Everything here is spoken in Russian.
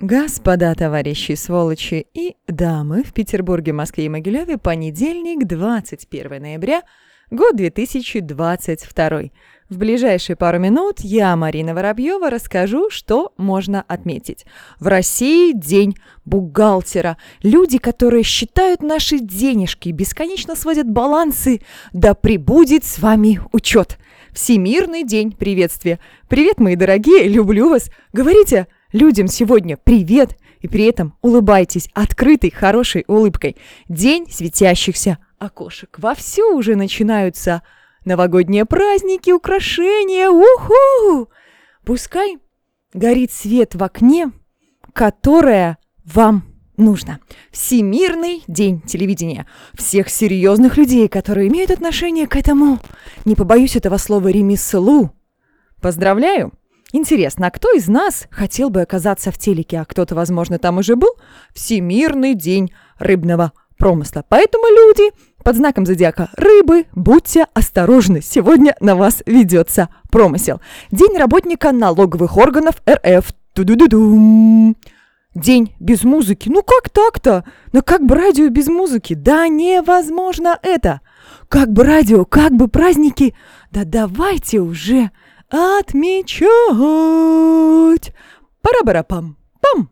Господа, товарищи, сволочи и дамы в Петербурге, Москве и Могилеве, понедельник, 21 ноября, год 2022. В ближайшие пару минут я, Марина Воробьева, расскажу, что можно отметить. В России день бухгалтера. Люди, которые считают наши денежки, бесконечно сводят балансы. Да прибудет с вами учет. Всемирный день приветствия. Привет, мои дорогие, люблю вас. Говорите, людям сегодня привет и при этом улыбайтесь открытой, хорошей улыбкой. День светящихся окошек. Вовсю уже начинаются новогодние праздники, украшения. Уху! Пускай горит свет в окне, которое вам нужно. Всемирный день телевидения. Всех серьезных людей, которые имеют отношение к этому, не побоюсь этого слова, ремеслу. Поздравляю! Интересно, а кто из нас хотел бы оказаться в телеке, а кто-то, возможно, там уже был? Всемирный день рыбного промысла. Поэтому люди под знаком зодиака рыбы, будьте осторожны, сегодня на вас ведется промысел. День работника налоговых органов РФ. Ту-ду-ду-дум. День без музыки. Ну как так-то? Ну как бы радио без музыки? Да невозможно это. Как бы радио, как бы праздники. Да давайте уже отмечать. Пара-бара-пам. Пам.